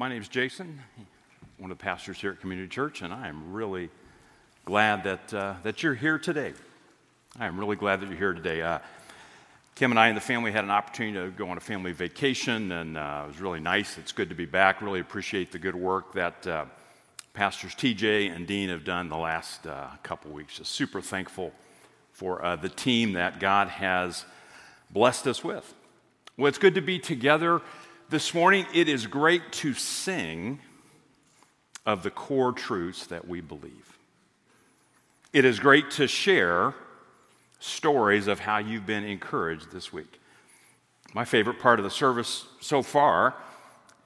My name is Jason, one of the pastors here at Community Church, and I am really glad that, uh, that you're here today. I am really glad that you're here today. Uh, Kim and I and the family had an opportunity to go on a family vacation, and uh, it was really nice. It's good to be back. Really appreciate the good work that uh, Pastors TJ and Dean have done the last uh, couple weeks. Just super thankful for uh, the team that God has blessed us with. Well, it's good to be together this morning. It is great to sing of the core truths that we believe. It is great to share stories of how you've been encouraged this week. My favorite part of the service so far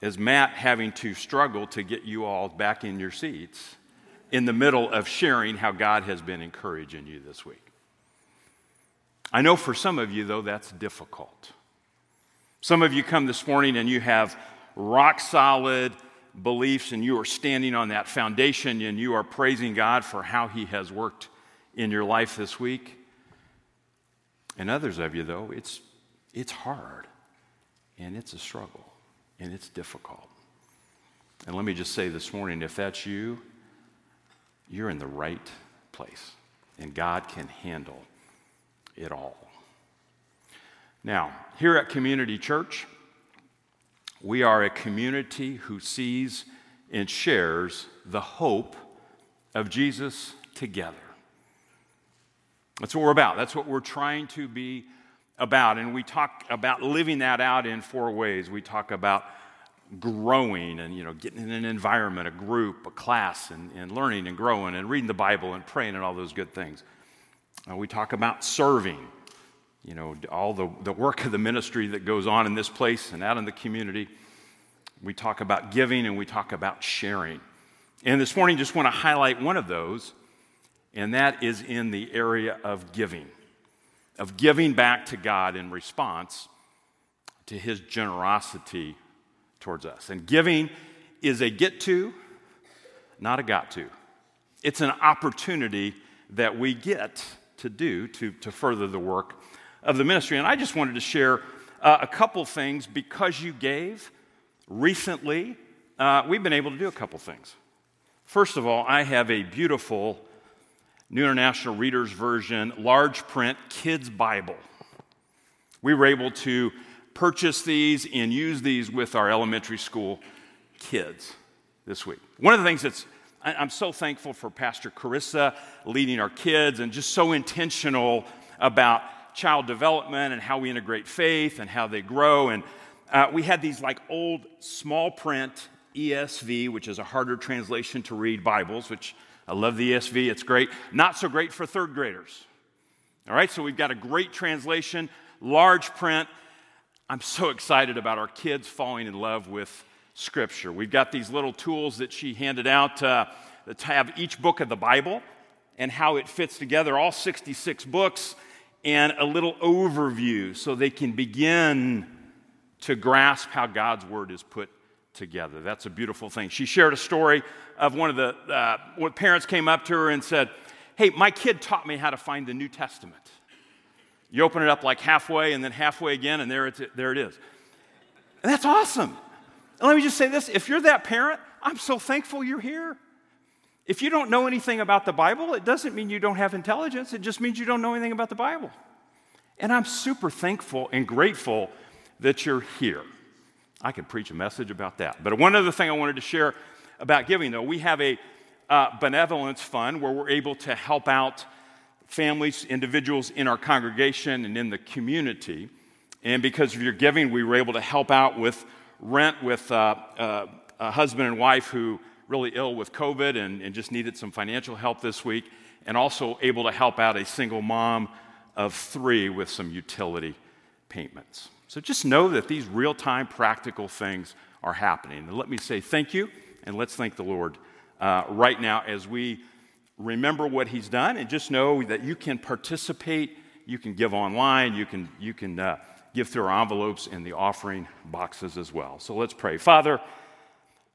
is Matt having to struggle to get you all back in your seats in the middle of sharing how God has been encouraging you this week. I know for some of you, though, that's difficult. Some of you come this morning and you have rock solid beliefs and you are standing on that foundation and you are praising God for how He has worked in your life this week. And others of you, though, it's, it's hard and it's a struggle and it's difficult. And let me just say this morning if that's you, you're in the right place and God can handle it all. Now, here at Community Church, we are a community who sees and shares the hope of Jesus together. That's what we're about. That's what we're trying to be about. And we talk about living that out in four ways. We talk about growing and you know getting in an environment, a group, a class, and, and learning and growing and reading the Bible and praying and all those good things. Uh, we talk about serving you know, all the, the work of the ministry that goes on in this place and out in the community. We talk about giving and we talk about sharing. And this morning, just want to highlight one of those, and that is in the area of giving, of giving back to God in response to his generosity towards us. And giving is a get to, not a got to. It's an opportunity that we get to do to, to further the work of the ministry. And I just wanted to share uh, a couple things because you gave recently. Uh, we've been able to do a couple things. First of all, I have a beautiful New International Reader's Version, large print kids' Bible. We were able to purchase these and use these with our elementary school kids this week. One of the things that's I'm so thankful for Pastor Carissa leading our kids and just so intentional about child development and how we integrate faith and how they grow. And uh, we had these like old small print ESV, which is a harder translation to read Bibles, which I love the ESV, it's great. Not so great for third graders. All right, so we've got a great translation, large print. I'm so excited about our kids falling in love with Scripture. We've got these little tools that she handed out uh, that have each book of the Bible and how it fits together, all 66 books and a little overview so they can begin to grasp how God's word is put together. That's a beautiful thing. She shared a story of one of the uh, when parents came up to her and said, Hey, my kid taught me how to find the New Testament. You open it up like halfway and then halfway again, and there, it's, there it is. And that's awesome. And let me just say this if you're that parent, I'm so thankful you're here. If you don't know anything about the Bible, it doesn't mean you don't have intelligence, it just means you don't know anything about the Bible. And I'm super thankful and grateful that you're here. I could preach a message about that. But one other thing I wanted to share about giving, though, we have a uh, benevolence fund where we're able to help out families, individuals in our congregation and in the community. And because of your giving, we were able to help out with rent with uh, uh, a husband and wife who really ill with COVID and, and just needed some financial help this week, and also able to help out a single mom of three with some utility payments. So just know that these real time practical things are happening. And let me say thank you, and let's thank the Lord uh, right now as we remember what He's done, and just know that you can participate, you can give online, you can, you can uh, give through our envelopes and the offering boxes as well. So let's pray. Father,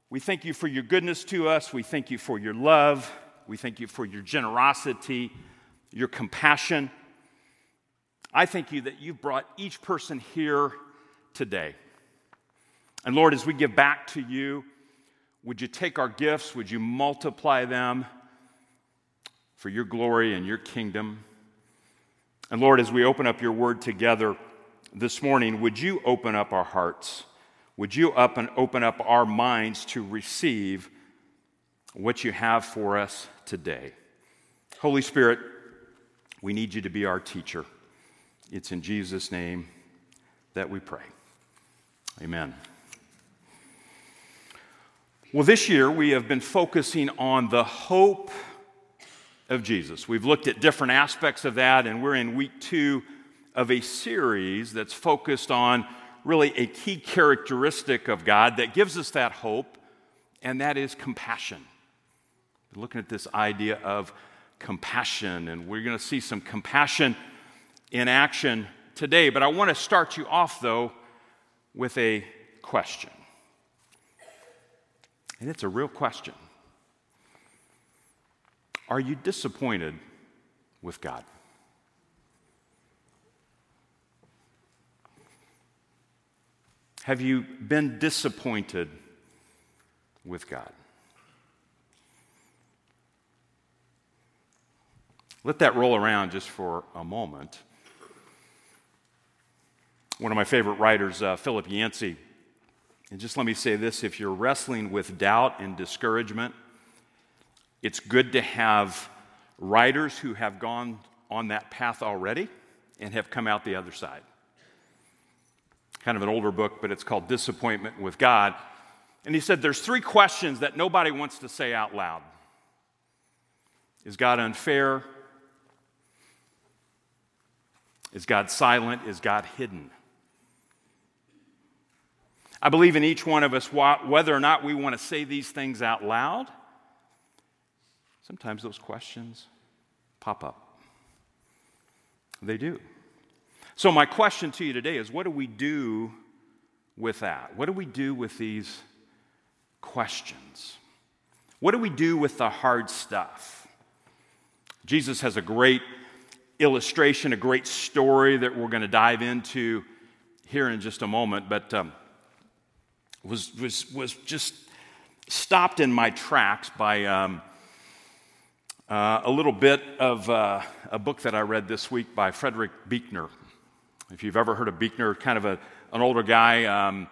we thank you for your goodness to us. We thank you for your love. We thank you for your generosity, your compassion. I thank you that you've brought each person here today. And Lord, as we give back to you Would you take our gifts? Would you multiply them for your glory and your kingdom? And Lord, as we open up your word together this morning, would you open up our hearts? Would you up and open up our minds to receive what you have for us today? Holy Spirit, we need you to be our teacher. It's in Jesus' name that we pray. Amen. Well, this year we have been focusing on the hope of Jesus. We've looked at different aspects of that, and we're in week two of a series that's focused on really a key characteristic of God that gives us that hope, and that is compassion. We're looking at this idea of compassion, and we're going to see some compassion in action today. But I want to start you off, though, with a question. And it's a real question. Are you disappointed with God? Have you been disappointed with God? Let that roll around just for a moment. One of my favorite writers, uh, Philip Yancey, and just let me say this if you're wrestling with doubt and discouragement, it's good to have writers who have gone on that path already and have come out the other side. Kind of an older book, but it's called Disappointment with God. And he said there's three questions that nobody wants to say out loud Is God unfair? Is God silent? Is God hidden? I believe in each one of us, whether or not we want to say these things out loud, sometimes those questions pop up. They do. So, my question to you today is what do we do with that? What do we do with these questions? What do we do with the hard stuff? Jesus has a great illustration, a great story that we're going to dive into here in just a moment, but um, was, was, was just stopped in my tracks by um, uh, a little bit of uh, a book that I read this week by Frederick Buechner. If you've ever heard of Buechner, kind of a, an older guy, um,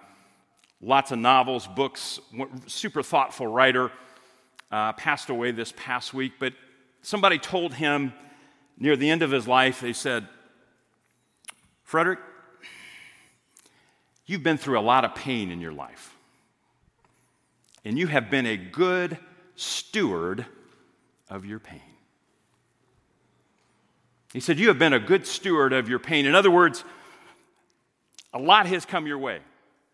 lots of novels, books, super thoughtful writer, uh, passed away this past week. But somebody told him near the end of his life, they said, Frederick, you've been through a lot of pain in your life. And you have been a good steward of your pain. He said, You have been a good steward of your pain. In other words, a lot has come your way.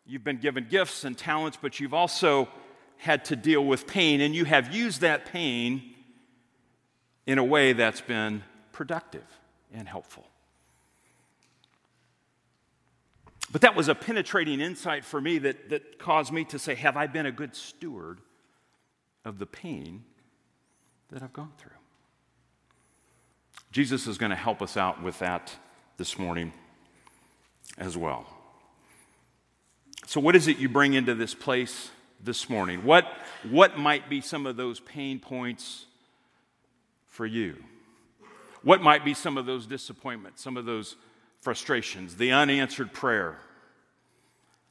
You've been given gifts and talents, but you've also had to deal with pain, and you have used that pain in a way that's been productive and helpful. But that was a penetrating insight for me that, that caused me to say, Have I been a good steward of the pain that I've gone through? Jesus is going to help us out with that this morning as well. So, what is it you bring into this place this morning? What, what might be some of those pain points for you? What might be some of those disappointments, some of those frustrations, the unanswered prayer?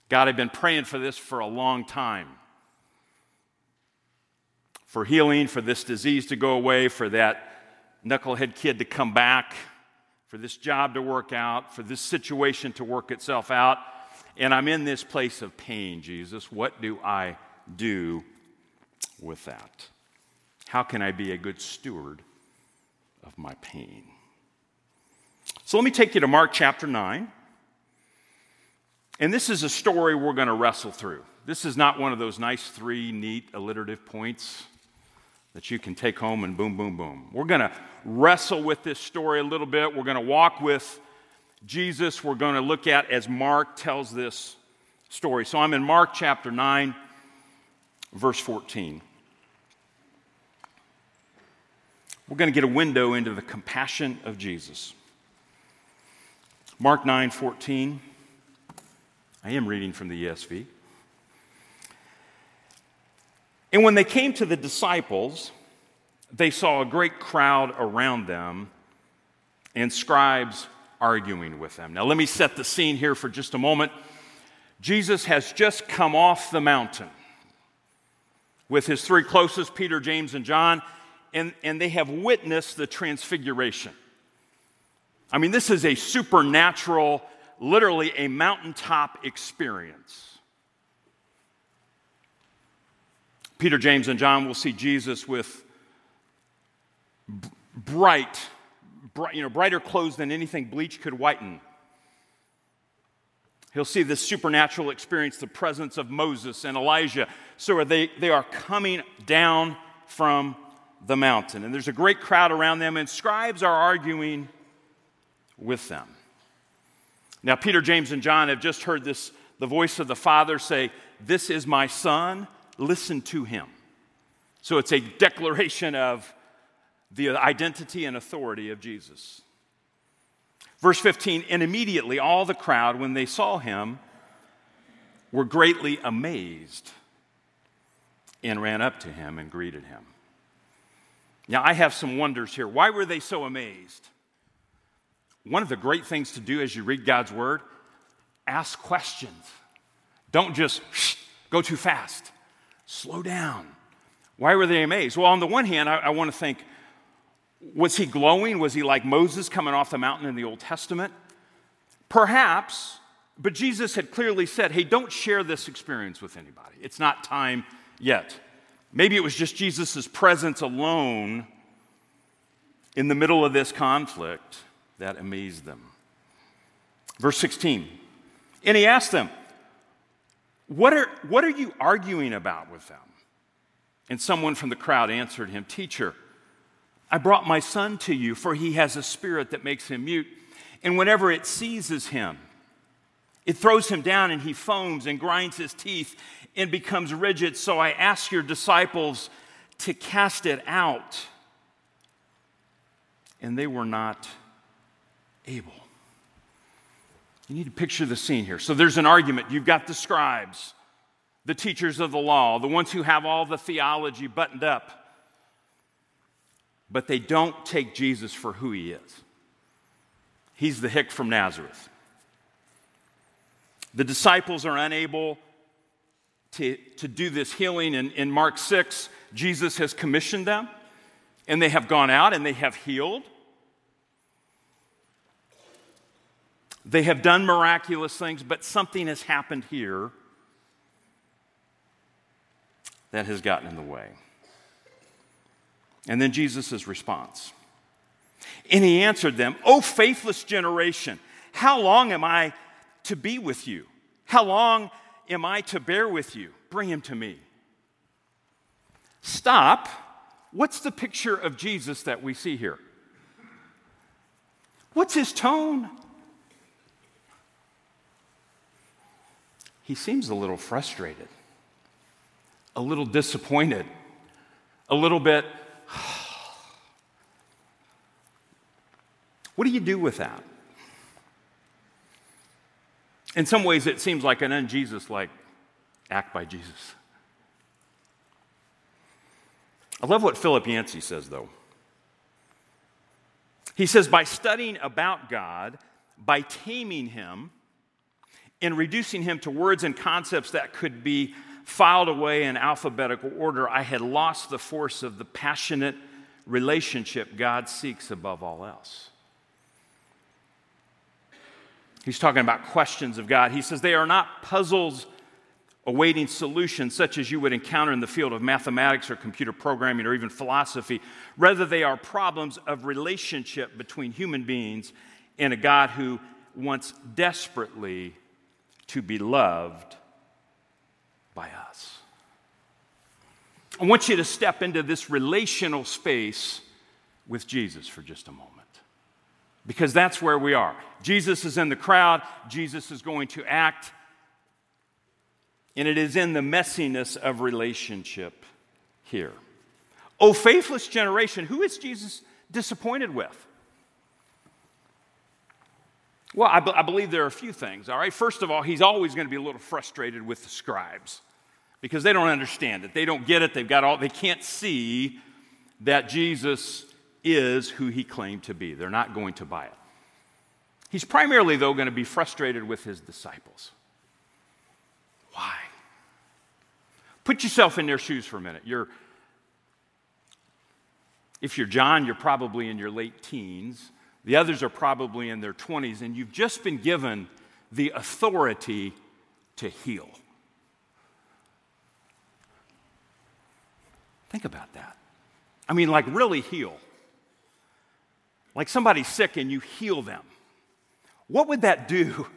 God, I've been praying for this for a long time. For healing, for this disease to go away, for that knucklehead kid to come back, for this job to work out, for this situation to work itself out. And I'm in this place of pain, Jesus. What do I do with that? How can I be a good steward of my pain. So let me take you to Mark chapter 9. And this is a story we're going to wrestle through. This is not one of those nice three neat alliterative points that you can take home and boom, boom, boom. We're going to wrestle with this story a little bit. We're going to walk with Jesus. We're going to look at as Mark tells this story. So I'm in Mark chapter 9, verse 14. we're going to get a window into the compassion of Jesus. Mark 9 14. I am reading from the ESV. And when they came to the disciples, they saw a great crowd around them and scribes arguing with them. Now, let me set the scene here for just a moment. Jesus has just come off the mountain with his three closest, Peter, James, and John, and, and they have witnessed the transfiguration. I mean, this is a supernatural, literally a mountaintop experience. Peter, James, and John will see Jesus with bright, you know, brighter clothes than anything bleach could whiten. He'll see this supernatural experience, the presence of Moses and Elijah. So they, they are coming down from the mountain. And there's a great crowd around them, and scribes are arguing with them. Now, Peter, James, and John have just heard this, the voice of the Father say, This is my son listen to him. So it's a declaration of the identity and authority of Jesus. Verse 15, and immediately all the crowd, when they saw him, were greatly amazed and ran up to him and greeted him. Now, I have some wonders here. Why were they so amazed? One of the great things to do as you read God's word, ask questions. Don't just go too fast. Slow down. Why were they amazed? Well, on the one hand, I, I want to think was he glowing? Was he like Moses coming off the mountain in the Old Testament? Perhaps, but Jesus had clearly said, hey, don't share this experience with anybody. It's not time yet. Maybe it was just Jesus' presence alone in the middle of this conflict that amazed them. Verse 16, and he asked them, what are, what are you arguing about with them? And someone from the crowd answered him, Teacher, I brought my son to you, for he has a spirit that makes him mute. And whenever it seizes him, it throws him down and he foams and grinds his teeth and becomes rigid. So I ask your disciples to cast it out. And they were not able. You need to picture the scene here. So there's an argument. You've got the scribes, the teachers of the law, the ones who have all the theology buttoned up, but they don't take Jesus for who he is. He's the hick from Nazareth. The disciples are unable to, to do this healing. In, in Mark 6, Jesus has commissioned them, and they have gone out and they have healed. They have done miraculous things, but something has happened here that has gotten in the way. And then Jesus' response. And he answered them, O faithless generation, how long am I to be with you? How long am I to bear with you? Bring him to me. Stop. What's the picture of Jesus that we see here? What's his tone? He seems a little frustrated, a little disappointed, a little bit. what do you do with that? In some ways, it seems like an un Jesus like act by Jesus. I love what Philip Yancey says, though. He says, by studying about God, by taming him, in reducing him to words and concepts that could be filed away in alphabetical order, I had lost the force of the passionate relationship God seeks above all else. He's talking about questions of God. He says they are not puzzles awaiting solutions such as you would encounter in the field of mathematics or computer programming or even philosophy. Rather, they are problems of relationship between human beings and a God who wants desperately to be loved by us. I want you to step into this relational space with Jesus for just a moment. Because that's where we are. Jesus is in the crowd, Jesus is going to act, and it is in the messiness of relationship here. Oh, faithless generation, who is Jesus disappointed with? Well, I, be- I, believe there are a few things, all right? First of all, he's always going to be a little frustrated with the scribes because they don't understand it. They don't get it. They've got all, they can't see that Jesus is who he claimed to be. They're not going to buy it. He's primarily, though, going to be frustrated with his disciples. Why? Put yourself in their shoes for a minute. You're, if you're John, you're probably in your late teens. The others are probably in their 20s, and you've just been given the authority to heal. Think about that. I mean, like, really heal. Like somebody's sick and you heal them. What would that do?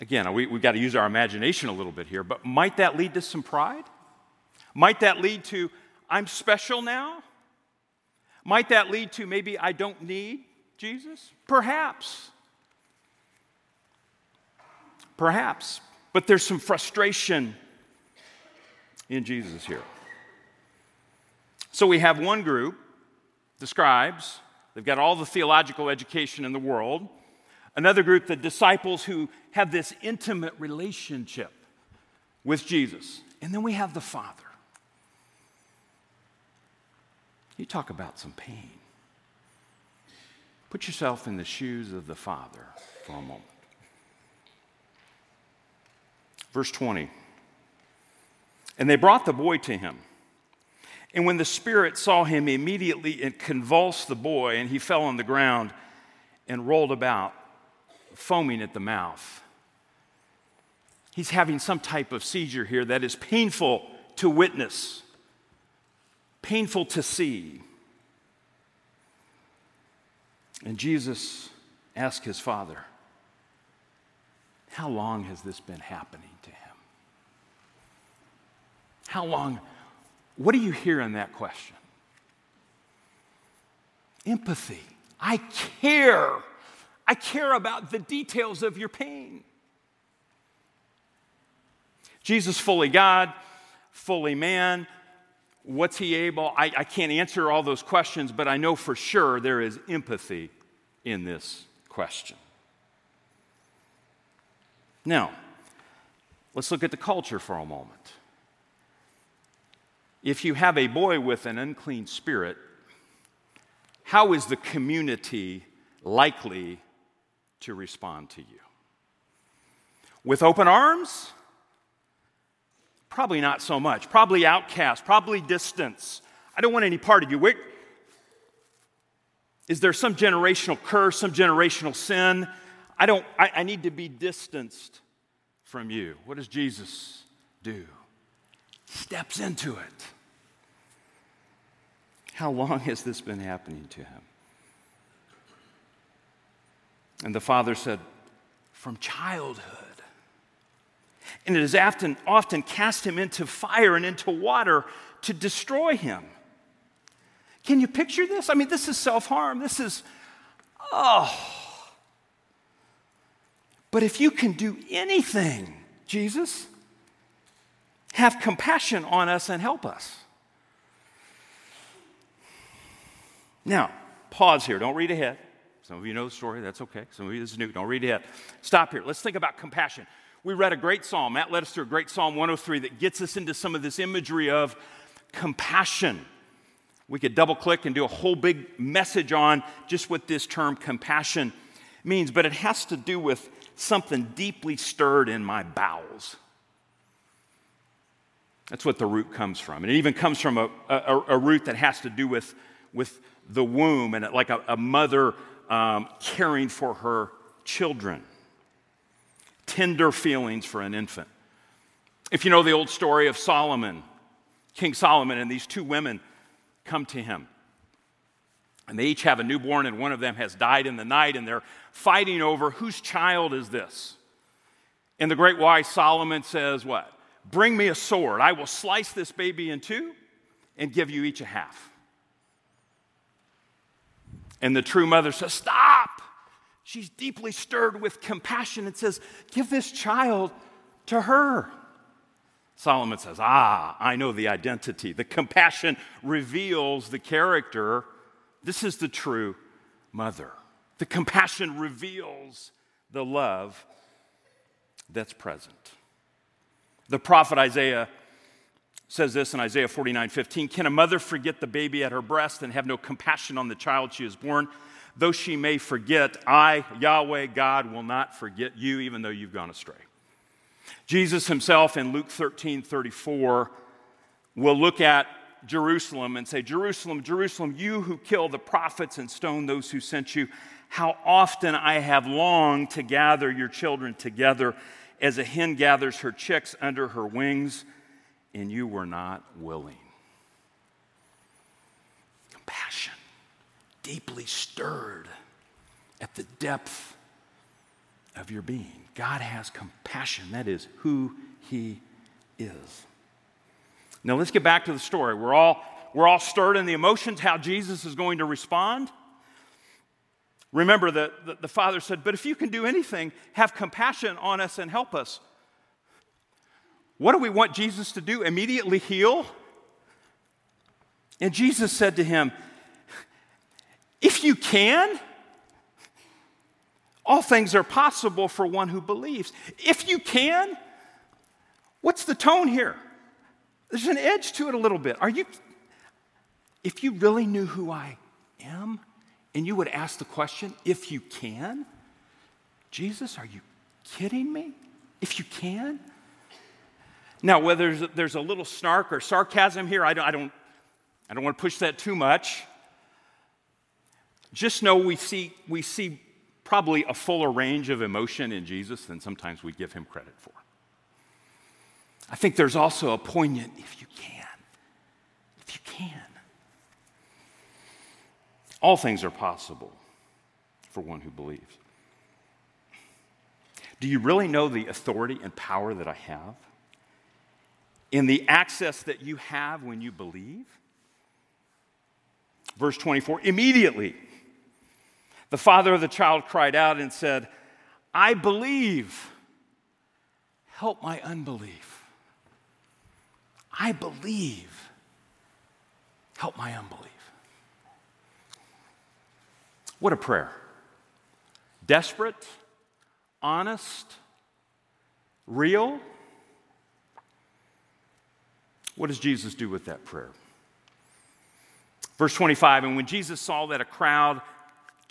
Again, we, we've got to use our imagination a little bit here, but might that lead to some pride? Might that lead to, I'm special now? Might that lead to maybe I don't need Jesus? Perhaps. Perhaps. But there's some frustration in Jesus here. So we have one group, the scribes, they've got all the theological education in the world. Another group, the disciples who have this intimate relationship with Jesus. And then we have the Father. You talk about some pain. Put yourself in the shoes of the Father for a moment. Verse 20. And they brought the boy to him. And when the spirit saw him, immediately it convulsed the boy, and he fell on the ground and rolled about, foaming at the mouth. He's having some type of seizure here that is painful to witness, painful to see. And Jesus asked his father, How long has this been happening to him? How long? What do you hear in that question? Empathy. I care. I care about the details of your pain. Jesus, fully God, fully man. What's he able? I, I, can't answer all those questions, but I know for sure there is empathy in this question. Now, let's look at the culture for a moment. If you have a boy with an unclean spirit, how is the community likely to respond to you? With open arms? Probably not so much. Probably outcast, probably distance. I don't want any part of you. Is there some generational curse, some generational sin? I don't, I, I need to be distanced from you. What does Jesus do? steps into it. How long has this been happening to him? And the father said, From childhood. And it has often, often cast him into fire and into water to destroy him. Can you picture this? I mean, this is self harm. This is, oh. But if you can do anything, Jesus, have compassion on us and help us. Now, pause here. Don't read ahead. Some of you know the story. That's okay. Some of you, this is new. Don't read ahead. Stop here. Let's think about compassion. We read a great psalm. Matt led us through a great Psalm 103 that gets us into some of this imagery of compassion. We could double click and do a whole big message on just what this term compassion means, but it has to do with something deeply stirred in my bowels. That's what the root comes from. And it even comes from a, a, a root that has to do with, with the womb and like a, a mother um, caring for her children. Tender feelings for an infant. If you know the old story of Solomon, King Solomon, and these two women come to him. And they each have a newborn, and one of them has died in the night, and they're fighting over whose child is this? And the great wise Solomon says, What? Bring me a sword. I will slice this baby in two and give you each a half. And the true mother says, Stop! She's deeply stirred with compassion and says, Give this child to her. Solomon says, Ah, I know the identity. The compassion reveals the character. This is the true mother. The compassion reveals the love that's present. The prophet Isaiah says this in Isaiah 49 15 Can a mother forget the baby at her breast and have no compassion on the child she has born? Though she may forget, I, Yahweh, God, will not forget you, even though you've gone astray. Jesus himself in Luke 13 34 will look at Jerusalem and say, Jerusalem, Jerusalem, you who kill the prophets and stone those who sent you, how often I have longed to gather your children together as a hen gathers her chicks under her wings and you were not willing. Compassion, deeply stirred at the depth of your being. God has compassion. That is who He is. Now let's get back to the story. We're all, we're all stirred in the emotions, how Jesus is going to respond. Remember that the, the Father said, But if you can do anything, have compassion on us and help us. What do we want Jesus to do? Immediately heal? And Jesus said to him, If you can, all things are possible for one who believes. If you can, what's the tone here? There's an edge to it a little bit. Are you, if you really knew who I am, and you would ask the question, if you can, Jesus, are you kidding me? If you can? Now, whether there's, a little snark or sarcasm here, I don't, I, don't, I don't want to push that too much. Just know we see, we see probably a fuller range of emotion in Jesus than sometimes we give him credit for. I think there's also a poignant, if you can, if you can. All things are possible for one who believes. Do you really know the authority and power that I have? in the access that you have when you believe? Verse 24 immediately the father of the child cried out and said, I believe. Help my unbelief. I believe. Help my unbelief. What a prayer. Desperate, honest, real what does Jesus do with that prayer? Verse 25 And when Jesus saw that a crowd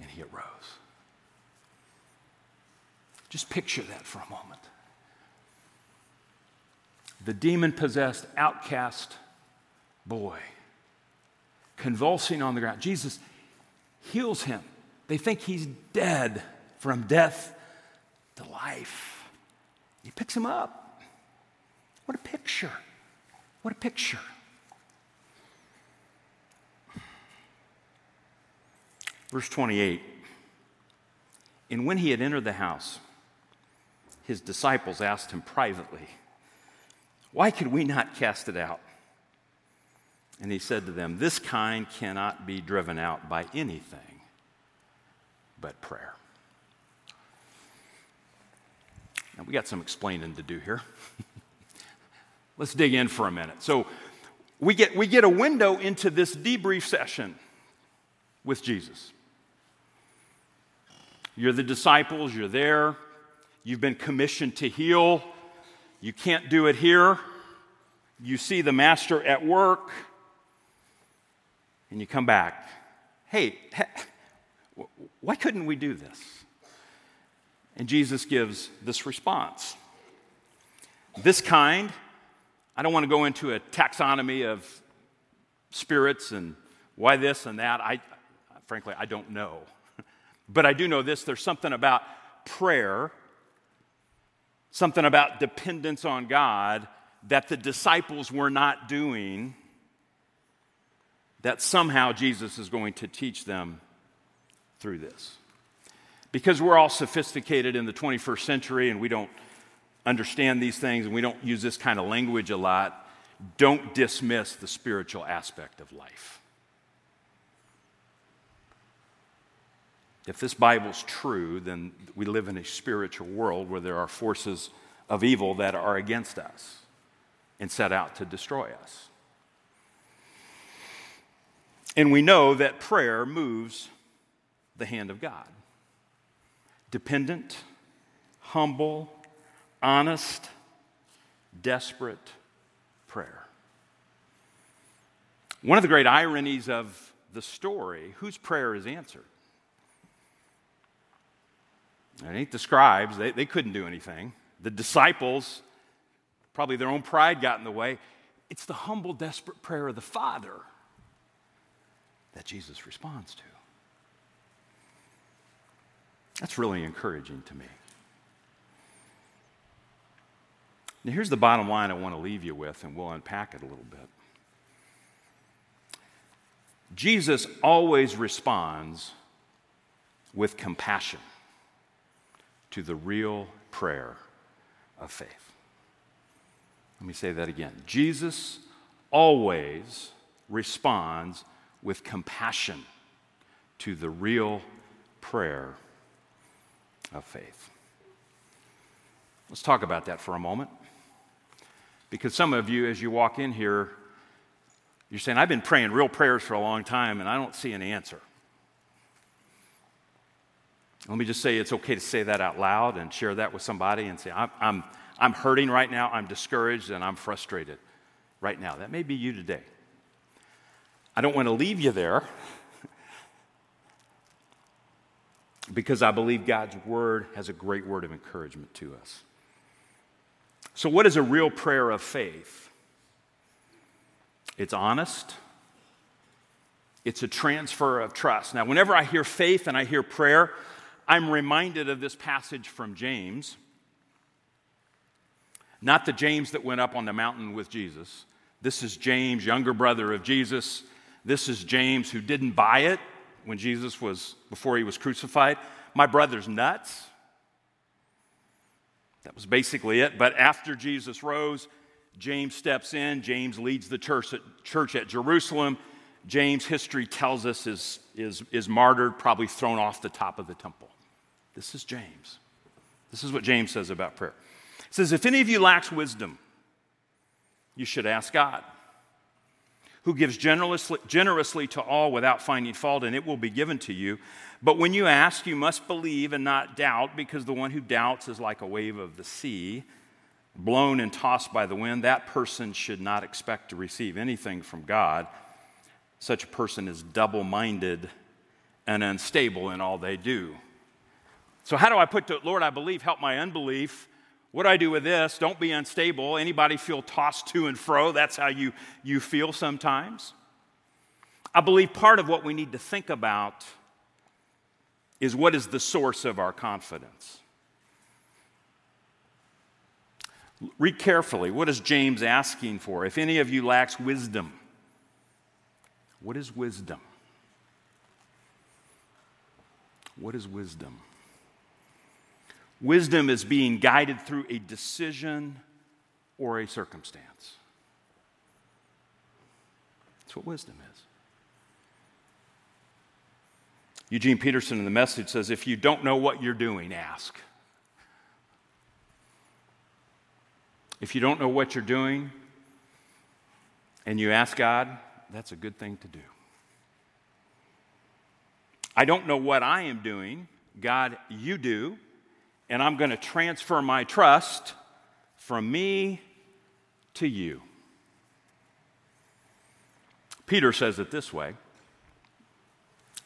and he arose. Just picture that for a moment. The demon possessed, outcast boy, convulsing on the ground. Jesus heals him. They think he's dead from death to life. He picks him up. What a picture. What a picture. Verse 28 And when he had entered the house, his disciples asked him privately, Why could we not cast it out? And he said to them, This kind cannot be driven out by anything but prayer. Now, we got some explaining to do here. Let's dig in for a minute. So, we get, we get a window into this debrief session with Jesus. You're the disciples, you're there, you've been commissioned to heal. You can't do it here. You see the master at work, and you come back. Hey, why couldn't we do this? And Jesus gives this response. This kind I don't want to go into a taxonomy of spirits and why this and that. I, frankly, I don't know. But I do know this there's something about prayer, something about dependence on God that the disciples were not doing that somehow Jesus is going to teach them through this. Because we're all sophisticated in the 21st century and we don't understand these things and we don't use this kind of language a lot, don't dismiss the spiritual aspect of life. If this Bible's true, then we live in a spiritual world where there are forces of evil that are against us and set out to destroy us. And we know that prayer moves the hand of God. Dependent, humble, honest, desperate prayer. One of the great ironies of the story whose prayer is answered? It ain't the scribes, they, they couldn't do anything. The disciples, probably their own pride got in the way. It's the humble, desperate prayer of the Father that Jesus responds to. That's really encouraging to me. Now, here's the bottom line I want to leave you with, and we'll unpack it a little bit. Jesus always responds with compassion to the real prayer of faith. Let me say that again. Jesus always responds with compassion to the real prayer of faith. Let's talk about that for a moment. Because some of you, as you walk in here, you're saying, I've been praying real prayers for a long time and I don't see an answer. Let me just say it's okay to say that out loud and share that with somebody and say, I'm, I'm, I'm hurting right now, I'm discouraged, and I'm frustrated right now. That may be you today. I don't want to leave you there because I believe God's word has a great word of encouragement to us. So, what is a real prayer of faith? It's honest, it's a transfer of trust. Now, whenever I hear faith and I hear prayer, I'm reminded of this passage from James. Not the James that went up on the mountain with Jesus. This is James, younger brother of Jesus. This is James who didn't buy it when Jesus was, before he was crucified. My brother's nuts. That was basically it. But after Jesus rose, James steps in. James leads the church at, church at Jerusalem. James' history tells us is, is, is martyred, probably thrown off the top of the temple. This is James. This is what James says about prayer. It says, If any of you lacks wisdom, you should ask God, who gives generously, generously to all without finding fault, and it will be given to you. But when you ask, you must believe and not doubt, because the one who doubts is like a wave of the sea, blown and tossed by the wind. That person should not expect to receive anything from God. Such a person is double minded and unstable in all they do. So, how do I put to Lord, I believe, help my unbelief? What do I do with this? Don't be unstable. Anybody feel tossed to and fro? That's how you, you feel sometimes. I believe part of what we need to think about is what is the source of our confidence. Read carefully. What is James asking for? If any of you lacks wisdom, what is wisdom? What is wisdom? Wisdom is being guided through a decision or a circumstance. That's what wisdom is. Eugene Peterson in the message says if you don't know what you're doing, ask. If you don't know what you're doing and you ask God, that's a good thing to do. I don't know what I am doing. God, you do and I'm going to transfer my trust from me to you. Peter says it this way.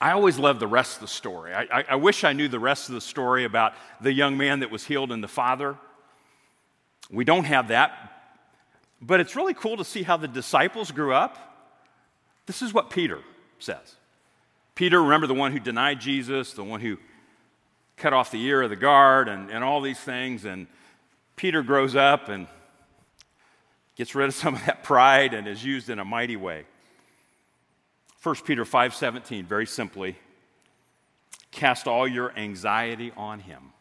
I always love the rest of the story. I, I, I, wish I knew the rest of the story about the young man that was healed and the father. We don't have that. But it's really cool to see how the disciples grew up. This is what Peter says. Peter, remember the one who denied Jesus, the one who cut off the ear of the guard and, and all these things. And Peter grows up and gets rid of some of that pride and is used in a mighty way. 1 Peter 5:17 very simply cast all your anxiety on him.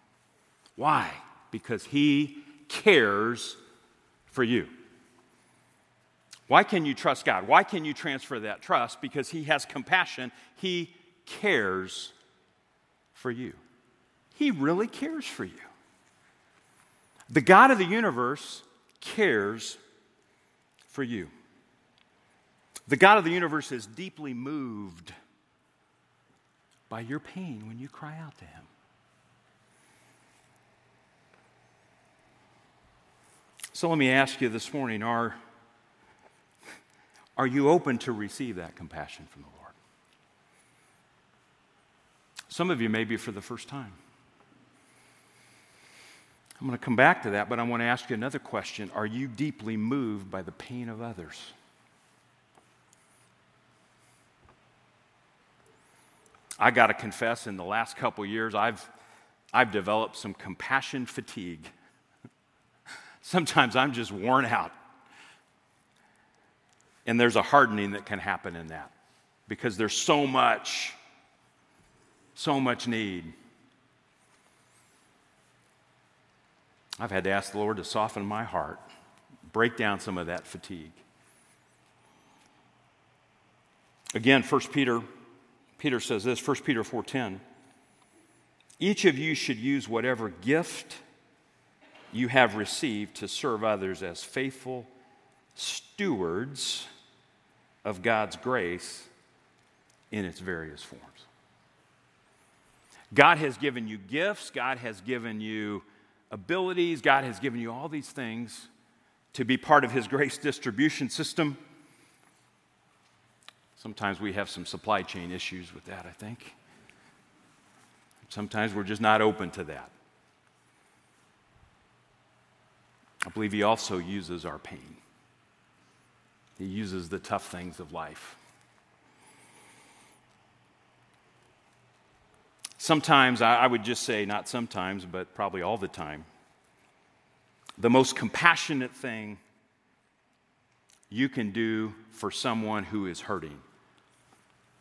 Why? Because he cares for you. Why can you trust God? Why can you transfer that trust? Because He has compassion. He cares for you. He really cares for you. The God of the universe cares for you. The God of the universe is deeply moved by your pain when you cry out to Him. So let me ask you this morning are, are you open to receive that compassion from the Lord? Some of you may be for the first time. I'm going to come back to that, but I want to ask you another question. Are you deeply moved by the pain of others? I got to confess, in the last couple years, I've, I've developed some compassion fatigue. Sometimes I'm just worn out. And there's a hardening that can happen in that because there's so much, so much need. I've had to ask the Lord to soften my heart, break down some of that fatigue. Again, 1 Peter, Peter says this, 1 Peter 4:10. Each of you should use whatever gift you have received to serve others as faithful stewards of God's grace in its various forms. God has given you gifts, God has given you abilities, God has given you all these things to be part of His grace distribution system. Sometimes we have some supply chain issues with that, I think. Sometimes we're just not open to that. I believe He also uses our pain, He uses the tough things of life. Sometimes, I would just say, not sometimes, but probably all the time, the most compassionate thing you can do for someone who is hurting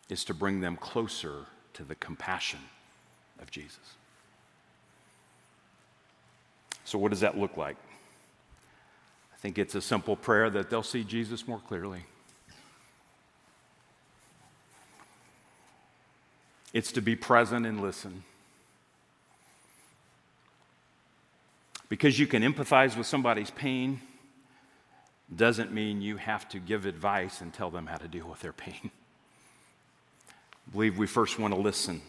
is to bring them closer to the compassion of Jesus. So, what does that look like? I think it's a simple prayer that they'll see Jesus more clearly. It's to be present and listen. Because you can empathize with somebody's pain doesn't mean you have to give advice and tell them how to deal with their pain. I believe we first want to listen.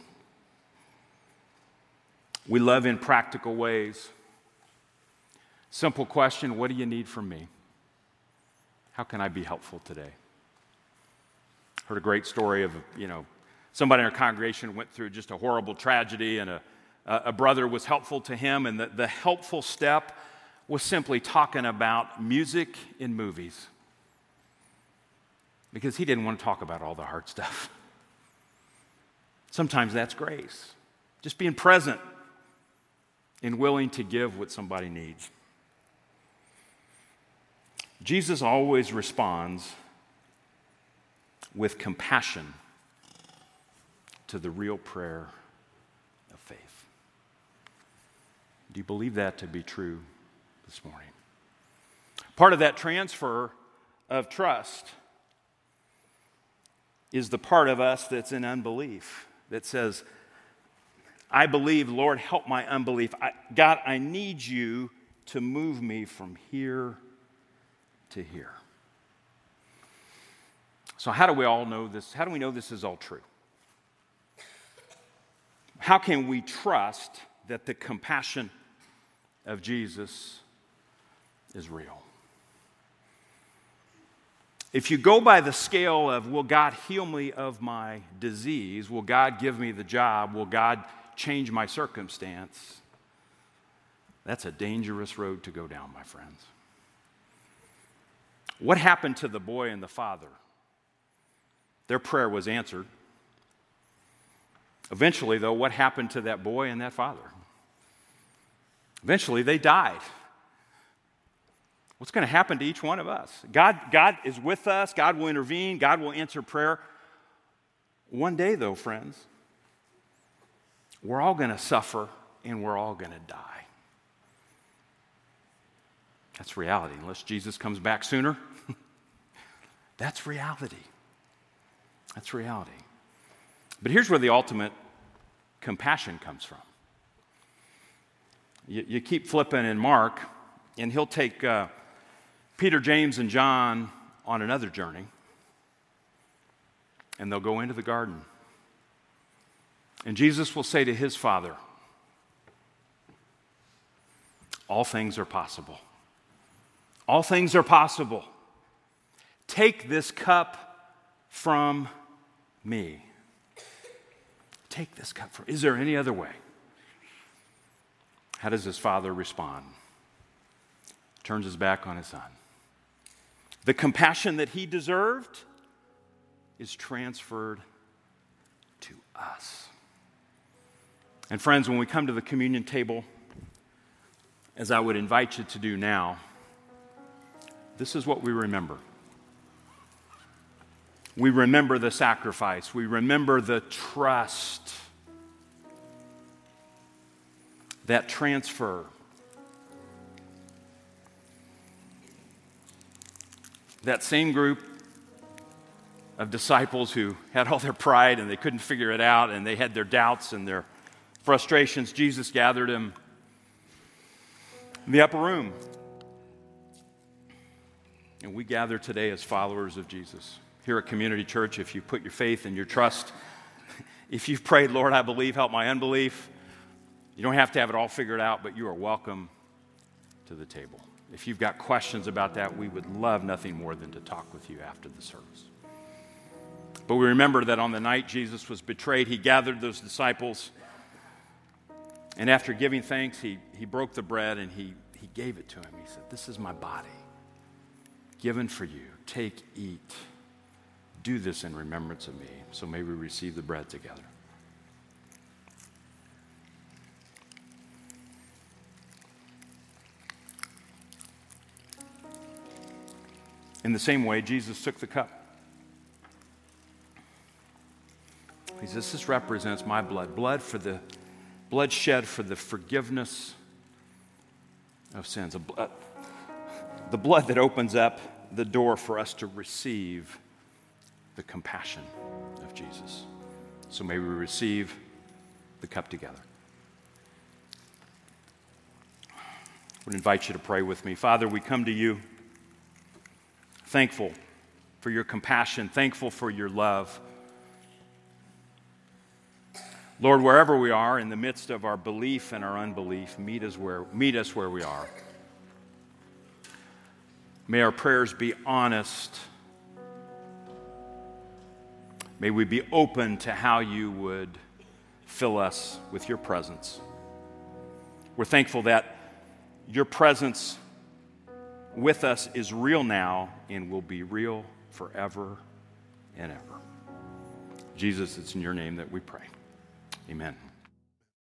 We love in practical ways. Simple question What do you need from me? How can I be helpful today? Heard a great story of, you know, somebody in our congregation went through just a horrible tragedy, and a, a brother was helpful to him, and the, the helpful step was simply talking about music in movies because he didn't want to talk about all the hard stuff. Sometimes that's grace, just being present and willing to give what somebody needs. Jesus always responds with compassion to the real prayer of faith. Do you believe that to be true this morning? Part of that transfer of trust is the part of us that's in unbelief that says, I believe, Lord, help my unbelief. I, God, I need you to move me from here to here. So, how do we all know this? How do we know this is all true? How can we trust that the compassion of Jesus is real? If you go by the scale of, will God heal me of my disease? Will God give me the job? Will God change my circumstance? That's a dangerous road to go down, my friends. What happened to the boy and the father? Their prayer was answered. Eventually, though, what happened to that boy and that father? Eventually, they died. What's going to happen to each one of us? God, God is with us, God will intervene, God will answer prayer. One day, though, friends, we're all going to suffer and we're all going to die. That's reality. Unless Jesus comes back sooner, that's reality. That's reality. But here's where the ultimate compassion comes from. You, you keep flipping in Mark, and he'll take uh, Peter, James, and John on another journey, and they'll go into the garden. And Jesus will say to his father, All things are possible. All things are possible. Take this cup from me. Take this cup from. Is there any other way? How does his father respond? Turns his back on his son. The compassion that he deserved is transferred to us. And, friends, when we come to the communion table, as I would invite you to do now, this is what we remember. We remember the sacrifice, we remember the trust, that transfer. That same group of disciples who had all their pride and they couldn't figure it out and they had their doubts and their frustrations, Jesus gathered them in the upper room. And we gather today as followers of Jesus. Here at Community Church, if you put your faith and your trust, if you've prayed, Lord, I believe, help my unbelief, you don't have to have it all figured out, but you are welcome to the table. If you've got questions about that, we would love nothing more than to talk with you after the service. But we remember that on the night Jesus was betrayed, he gathered those disciples and after giving thanks, he, he broke the bread and he, he gave it to him. He said, This is my body given for you. Take, eat. Do this in remembrance of me. So may we receive the bread together. In the same way, Jesus took the cup. He says, This represents my blood, blood for the blood shed for the forgiveness of sins. Uh, the blood that opens up the door for us to receive the compassion of Jesus. So may we receive the cup together. I would invite you to pray with me. Father, we come to you thankful for your compassion, thankful for your love. Lord, wherever we are, in the midst of our belief and our unbelief, meet us where, meet us where we are. May our prayers be honest. May we be open to how you would fill us with your presence. We're thankful that your presence with us is real now and will be real forever and ever. Jesus, it's in your name that we pray. Amen.